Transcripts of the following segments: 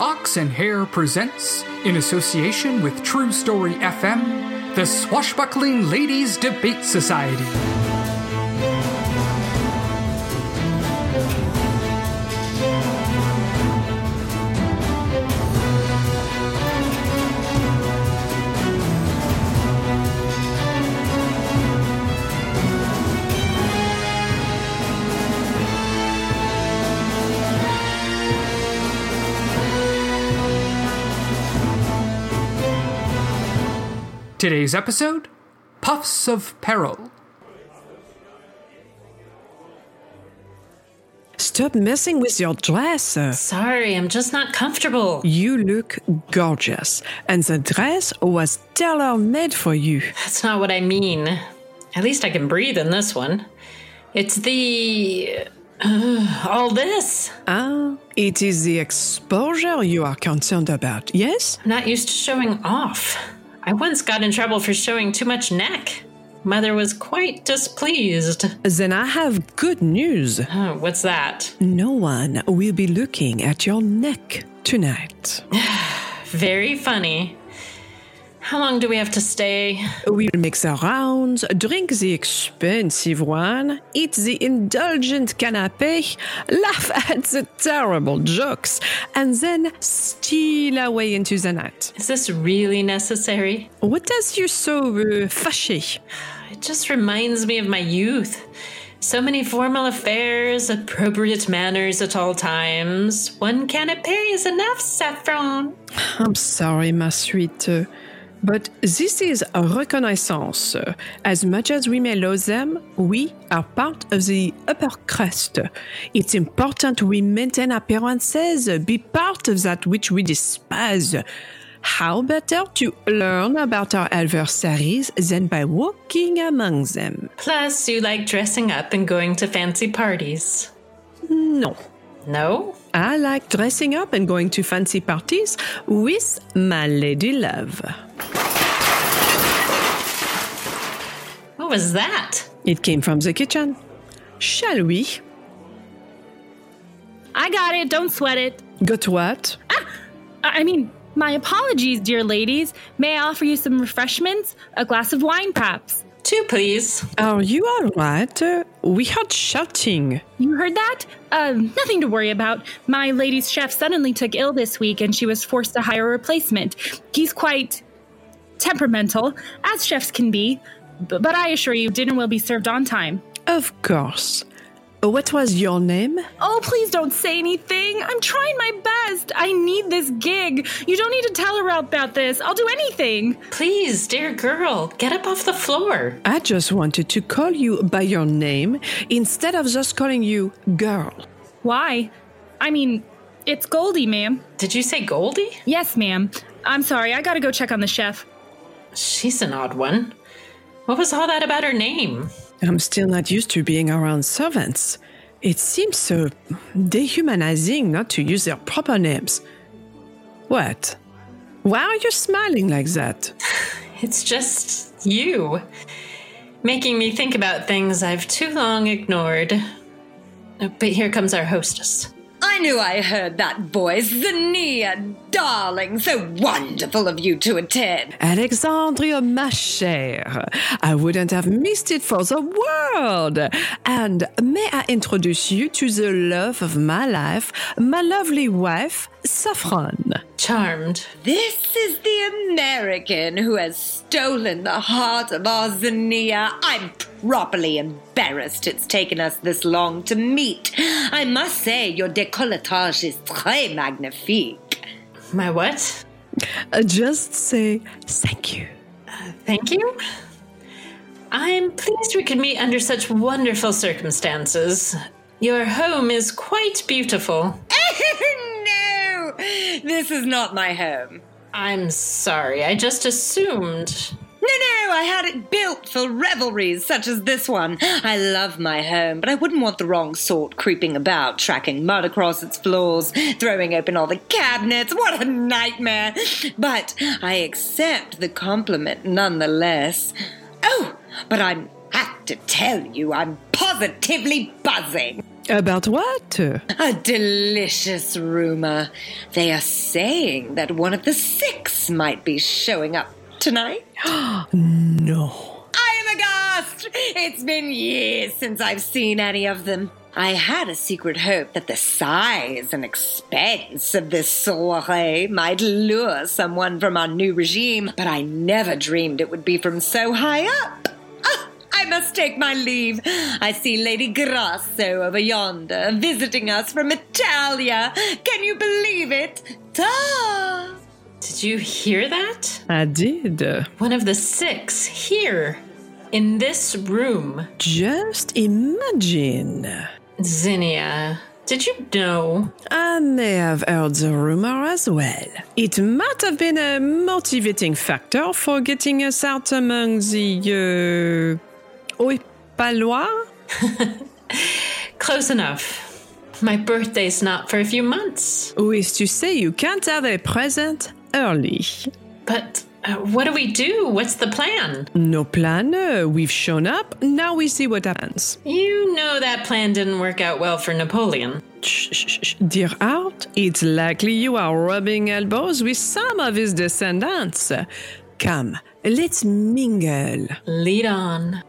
Ox and Hare presents, in association with True Story FM, the Swashbuckling Ladies Debate Society. Today's episode Puffs of Peril. Stop messing with your dress. Sorry, I'm just not comfortable. You look gorgeous, and the dress was tailor made for you. That's not what I mean. At least I can breathe in this one. It's the. Uh, all this. Ah, it is the exposure you are concerned about, yes? I'm not used to showing off. I once got in trouble for showing too much neck. Mother was quite displeased. Then I have good news. Oh, what's that? No one will be looking at your neck tonight. Very funny. How long do we have to stay? We'll mix our rounds, drink the expensive one, eat the indulgent canapé, laugh at the terrible jokes, and then steal away into the night. Is this really necessary? What does you so uh, fâché? It just reminds me of my youth. So many formal affairs, appropriate manners at all times. One canapé is enough, Saffron. I'm sorry, ma sweet. But this is a reconnaissance. As much as we may lose them, we are part of the upper crust. It's important we maintain appearances, be part of that which we despise. How better to learn about our adversaries than by walking among them? Plus, you like dressing up and going to fancy parties. No. No? I like dressing up and going to fancy parties with my lady love. What was that? It came from the kitchen. Shall we? I got it. Don't sweat it. Got what? Ah, I I mean, my apologies, dear ladies. May I offer you some refreshments? A glass of wine, perhaps? Two, please. Are you all right? Uh, we heard shouting. You heard that? Uh, nothing to worry about. My lady's chef suddenly took ill this week and she was forced to hire a replacement. He's quite temperamental, as chefs can be, b- but I assure you, dinner will be served on time. Of course. What was your name? Oh, please don't say anything. I'm trying my best. I need this gig. You don't need to tell her about this. I'll do anything. Please, dear girl, get up off the floor. I just wanted to call you by your name instead of just calling you girl. Why? I mean, it's Goldie, ma'am. Did you say Goldie? Yes, ma'am. I'm sorry, I gotta go check on the chef. She's an odd one. What was all that about her name? I'm still not used to being around servants. It seems so dehumanizing not to use their proper names. What? Why are you smiling like that? It's just you. Making me think about things I've too long ignored. But here comes our hostess. Knew I heard that voice. Zania, darling, so wonderful of you to attend. Alexandria, ma chère, I wouldn't have missed it for the world. And may I introduce you to the love of my life, my lovely wife, Saffron. Charmed. This is the American who has stolen the heart of our Zania. I'm properly embarrassed it's taken us this long to meet. I must say, your décolletage is très magnifique. My what? Uh, Just say thank you. Thank you. I'm pleased we could meet under such wonderful circumstances. Your home is quite beautiful. This is not my home. I'm sorry, I just assumed. No, no, I had it built for revelries such as this one. I love my home, but I wouldn't want the wrong sort creeping about, tracking mud across its floors, throwing open all the cabinets. What a nightmare! But I accept the compliment nonetheless. Oh, but I have to tell you, I'm positively buzzing. About what? A delicious rumor. They are saying that one of the six might be showing up tonight. No. I am aghast! It's been years since I've seen any of them. I had a secret hope that the size and expense of this soiree might lure someone from our new regime, but I never dreamed it would be from so high up. I must take my leave. I see Lady Grasso over yonder visiting us from Italia. Can you believe it? Ta! Did you hear that? I did. One of the six here in this room. Just imagine. Zinnia, did you know? I may have heard the rumor as well. It might have been a motivating factor for getting us out among the. Uh, Hoi polloi? Close enough. My birthday's not for a few months. Who is to say you can't have a present early? But uh, what do we do? What's the plan? No plan. uh, We've shown up. Now we see what happens. You know that plan didn't work out well for Napoleon. Shh, shh, shh. Dear Art, it's likely you are rubbing elbows with some of his descendants. Come, let's mingle. Lead on.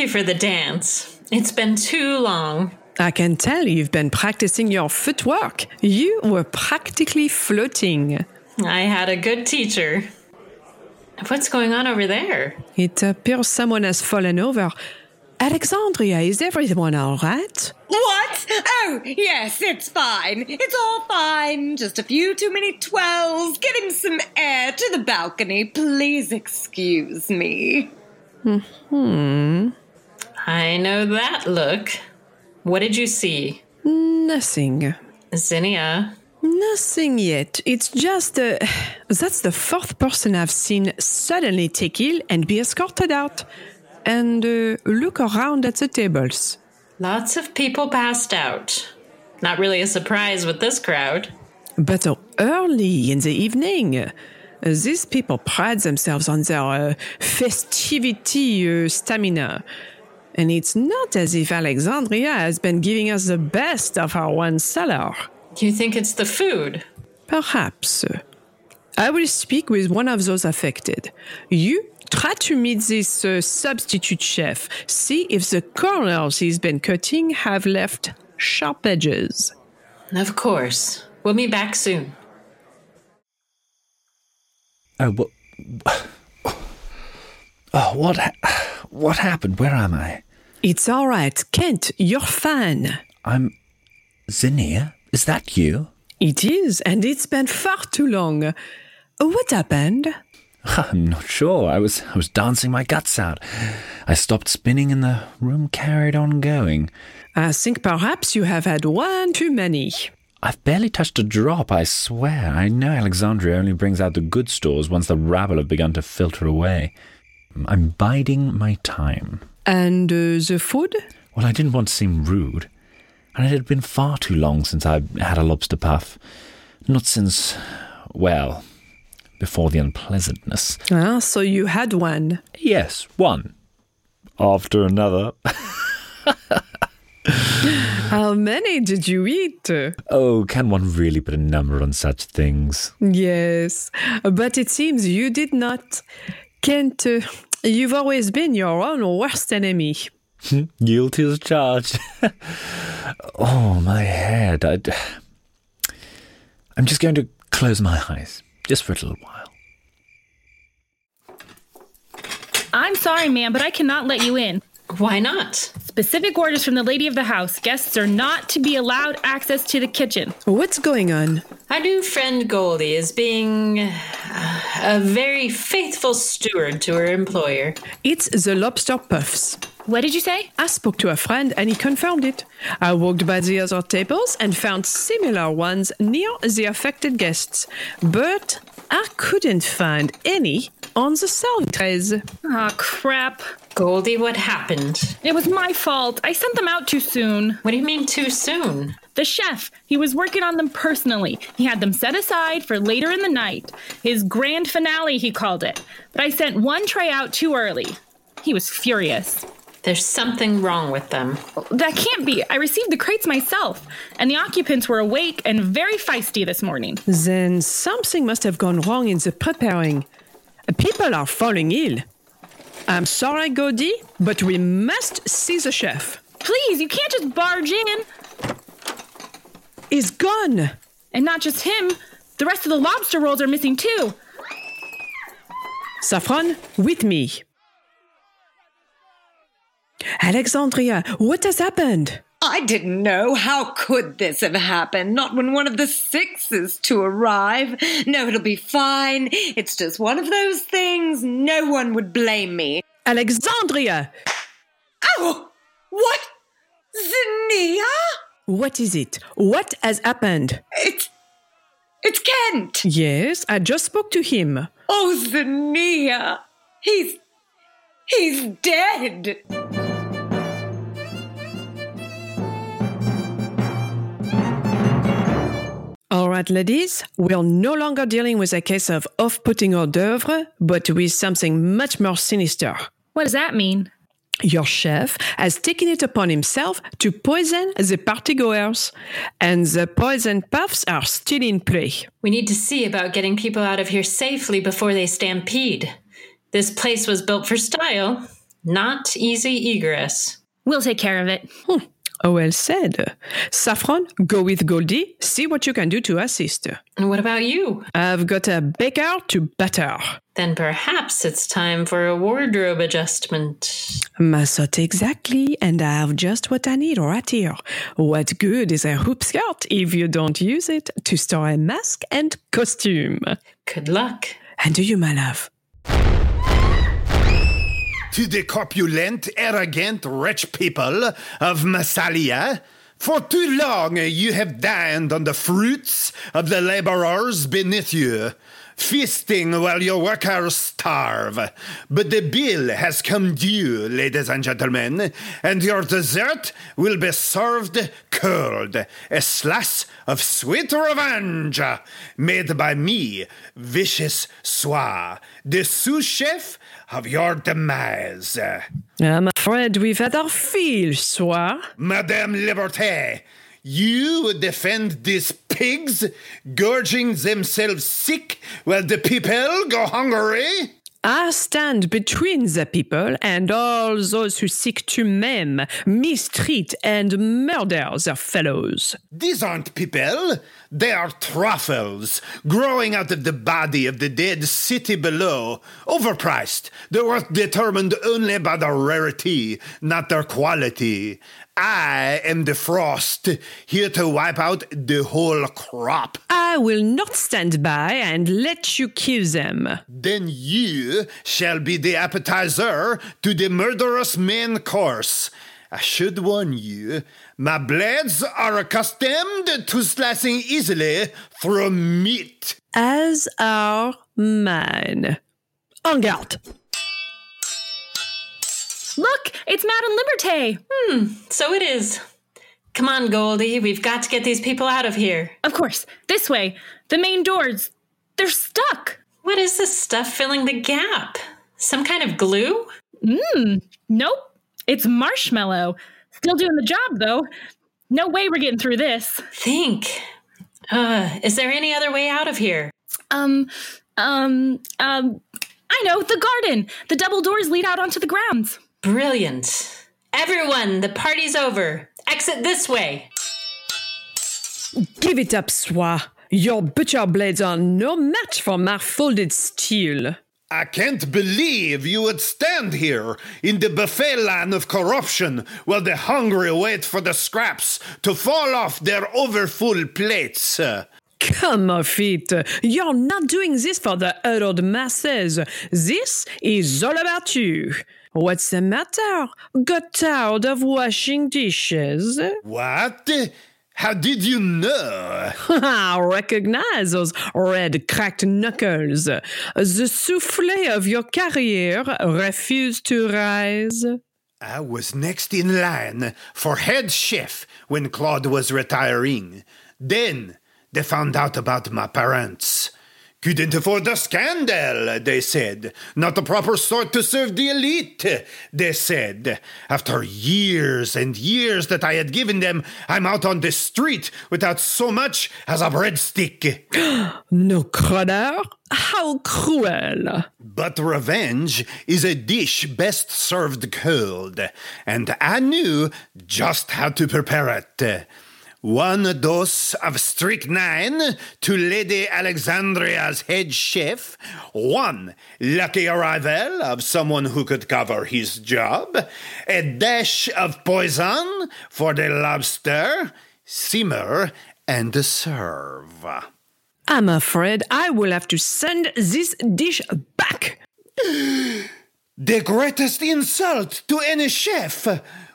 You for the dance. It's been too long. I can tell you've been practicing your footwork. You were practically floating. I had a good teacher. What's going on over there? It appears someone has fallen over. Alexandria, is everyone all right? What? Oh, yes, it's fine. It's all fine. Just a few too many twelves. Getting some air to the balcony. Please excuse me. Mm-hmm. I know that look. What did you see? Nothing. Zinnia. Nothing yet. It's just uh, that's the fourth person I've seen suddenly take ill and be escorted out. And uh, look around at the tables. Lots of people passed out. Not really a surprise with this crowd. But early in the evening, uh, these people pride themselves on their uh, festivity uh, stamina. And it's not as if Alexandria has been giving us the best of our one cellar. You think it's the food? Perhaps. I will speak with one of those affected. You try to meet this uh, substitute chef. See if the corners he's been cutting have left sharp edges. Of course. We'll be back soon. Oh, what? Oh, what? ha- What happened? Where am I? It's all right, Kent, you're fine. I'm Zinnia. Is that you? It is, and it's been far too long. Uh, what happened? I'm not sure. I was I was dancing my guts out. I stopped spinning, and the room carried on going. I think perhaps you have had one too many. I've barely touched a drop. I swear. I know Alexandria only brings out the good stores once the rabble have begun to filter away. I'm biding my time. And uh, the food? Well, I didn't want to seem rude, and it had been far too long since I had a lobster puff. Not since, well, before the unpleasantness. Ah, so you had one. Yes, one. After another. How many did you eat? Oh, can one really put a number on such things? Yes, but it seems you did not. Kent, uh, you've always been your own worst enemy. Guilty as charged. oh, my head. i I'm just going to close my eyes, just for a little while. I'm sorry, ma'am, but I cannot let you in. Why not? Specific orders from the lady of the house. Guests are not to be allowed access to the kitchen. What's going on? Our new friend Goldie is being uh, a very faithful steward to her employer. It's the lobster puffs. What did you say? I spoke to a friend and he confirmed it. I walked by the other tables and found similar ones near the affected guests. But I couldn't find any on the serving trays. Ah, crap. Goldie, what happened? It was my fault. I sent them out too soon. What do you mean too soon? The chef, he was working on them personally. He had them set aside for later in the night. His grand finale, he called it. But I sent one tray out too early. He was furious. There's something wrong with them. That can't be. I received the crates myself, and the occupants were awake and very feisty this morning. Then something must have gone wrong in the preparing. People are falling ill. I'm sorry, Goldie, but we must see the chef. Please, you can't just barge in. He's gone. And not just him, the rest of the lobster rolls are missing too. Saffron, with me. Alexandria, what has happened? I didn't know. How could this have happened? Not when one of the six is to arrive. No, it'll be fine. It's just one of those things. No one would blame me. Alexandria! Oh! What? Zinnia? What is it? What has happened? It's. It's Kent! Yes, I just spoke to him. Oh, Zinnia! He's. He's dead! Right, ladies, we're no longer dealing with a case of off putting hors d'oeuvre, but with something much more sinister. What does that mean? Your chef has taken it upon himself to poison the partygoers, and the poison puffs are still in play. We need to see about getting people out of here safely before they stampede. This place was built for style, not easy egress. We'll take care of it. Hmm. Well said. Saffron, go with Goldie, see what you can do to assist. And what about you? I've got a baker to batter. Then perhaps it's time for a wardrobe adjustment. Massot exactly, and I have just what I need right here. What good is a hoop skirt if you don't use it to store a mask and costume? Good luck. And do you, my love? To the corpulent, arrogant, rich people of Massalia. For too long you have dined on the fruits of the laborers beneath you, feasting while your workers starve. But the bill has come due, ladies and gentlemen, and your dessert will be served cold, a slice of sweet revenge, made by me, Vicious Swaa, the sous chef of your demise. I'm afraid we've had our fill, Swaa. Madame Liberté, you would defend these pigs, gorging themselves sick while the people go hungry? I stand between the people and all those who seek to maim, mistreat, and murder their fellows. These aren't people. They are truffles, growing out of the body of the dead city below. Overpriced. Their worth determined only by their rarity, not their quality. I am the frost, here to wipe out the whole crop. I will not stand by and let you kill them. Then you shall be the appetizer to the murderous main course. I should warn you, my blades are accustomed to slicing easily through meat. As are mine. En garde! Look, it's Madame Liberté. Hmm, so it is. Come on, Goldie, we've got to get these people out of here. Of course, this way. The main doors, they're stuck. What is this stuff filling the gap? Some kind of glue? Mmm, nope. It's marshmallow. Still doing the job, though. No way we're getting through this. Think. Uh, is there any other way out of here? Um, um, um, I know, the garden. The double doors lead out onto the grounds. Brilliant. Everyone, the party's over. Exit this way. Give it up, Swaa. Your butcher blades are no match for my folded steel. I can't believe you would stand here in the buffet land of corruption while the hungry wait for the scraps to fall off their overfull plates. Come off it. You're not doing this for the uddled masses. This is all about you. What's the matter? Got tired of washing dishes? What? How did you know? Ah, I recognize those red cracked knuckles. The souffle of your career refused to rise. I was next in line for head chef when Claude was retiring. Then they found out about my parents. Couldn't afford the scandal, they said. Not the proper sort to serve the elite, they said. After years and years that I had given them, I'm out on the street without so much as a breadstick. No cronner? How cruel! But revenge is a dish best served cold, and I knew just how to prepare it. One dose of strychnine to Lady Alexandria's head chef, one lucky arrival of someone who could cover his job, a dash of poison for the lobster, simmer and serve. I'm afraid I will have to send this dish back. The greatest insult to any chef!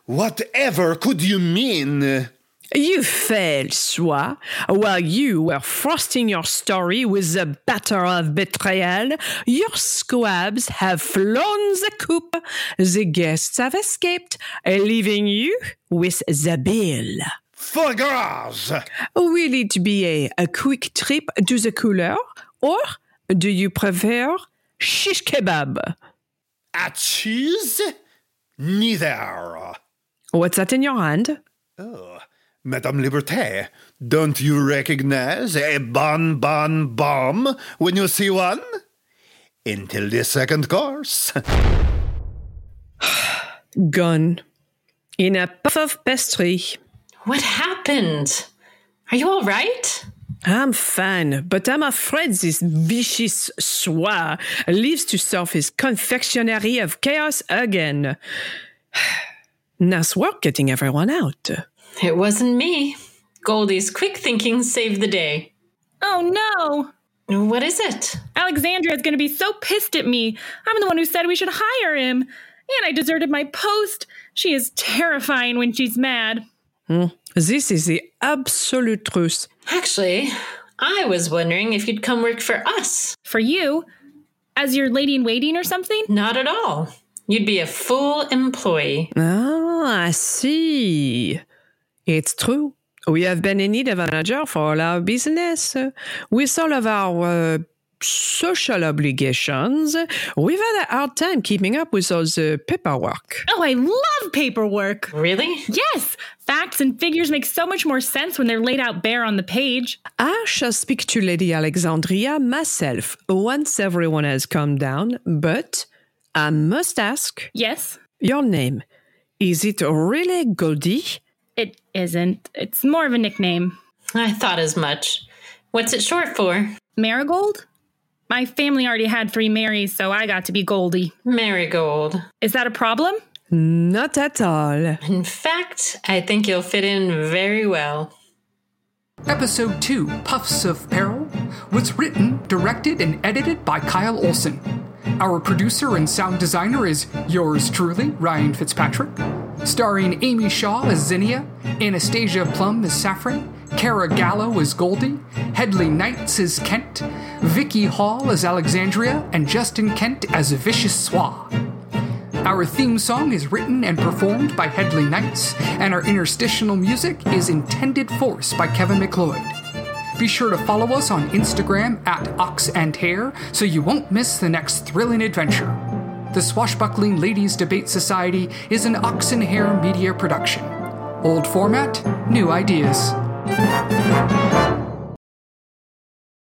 Whatever could you mean? You failed, Swaa. While you were frosting your story with the batter of betrayal, your squabs have flown the coop. The guests have escaped, leaving you with the bill. Gras! Will it be a, a quick trip to the cooler, or do you prefer shish kebab? A cheese? Neither. What's that in your hand? Oh. Madame Liberté, don't you recognize a bon bon bomb when you see one? Until the second course. Gone. In a puff of pastry. What happened? Are you all right? I'm fine, but I'm afraid this vicious Swaa lives to serve his confectionery of chaos again. Nice work getting everyone out. It wasn't me. Goldie's quick thinking saved the day. Oh no! What is it? Alexandra is going to be so pissed at me. I'm the one who said we should hire him. And I deserted my post. She is terrifying when she's mad. This is the absolute truth. Actually, I was wondering if you'd come work for us. For you? As your lady in waiting or something? Not at all. You'd be a full employee. Ah, I see. It's true. We have been in need of a manager for all our business. With all of our uh, social obligations, we've had a hard time keeping up with all the paperwork. Oh, I love paperwork. Really? Yes, facts and figures make so much more sense when they're laid out bare on the page. I shall speak to Lady Alexandria myself once everyone has calmed down, but I must ask Yes, your name. Is it really Goldie? It isn't. It's more of a nickname. I thought as much. What's it short for? Marigold? My family already had three Marys, so I got to be Goldie. Marigold. Is that a problem? Not at all. In fact, I think you'll fit in very well. Episode 2, Puffs of Peril, was written, directed, and edited by Kyle Olson. Our producer and sound designer is yours truly, Ryan FitzPatrick. Starring Amy Shaw as Zinnia, Anastasia Plumb as Saffron, Kara Gallo as Goldie, Hedley Knights as Kent, Vickie Hall as Alexandria, and Justin Kent as Vicious Swaa. Our theme song is written and performed by Hedley Knights, and our interstitial music is Intended Force by Kevin MacLeod. Be sure to follow us on Instagram at Ox and Hare so you won't miss the next thrilling adventure. The Swashbuckling Ladies Debate Society is an Ox and Hare media production. Old format, new ideas.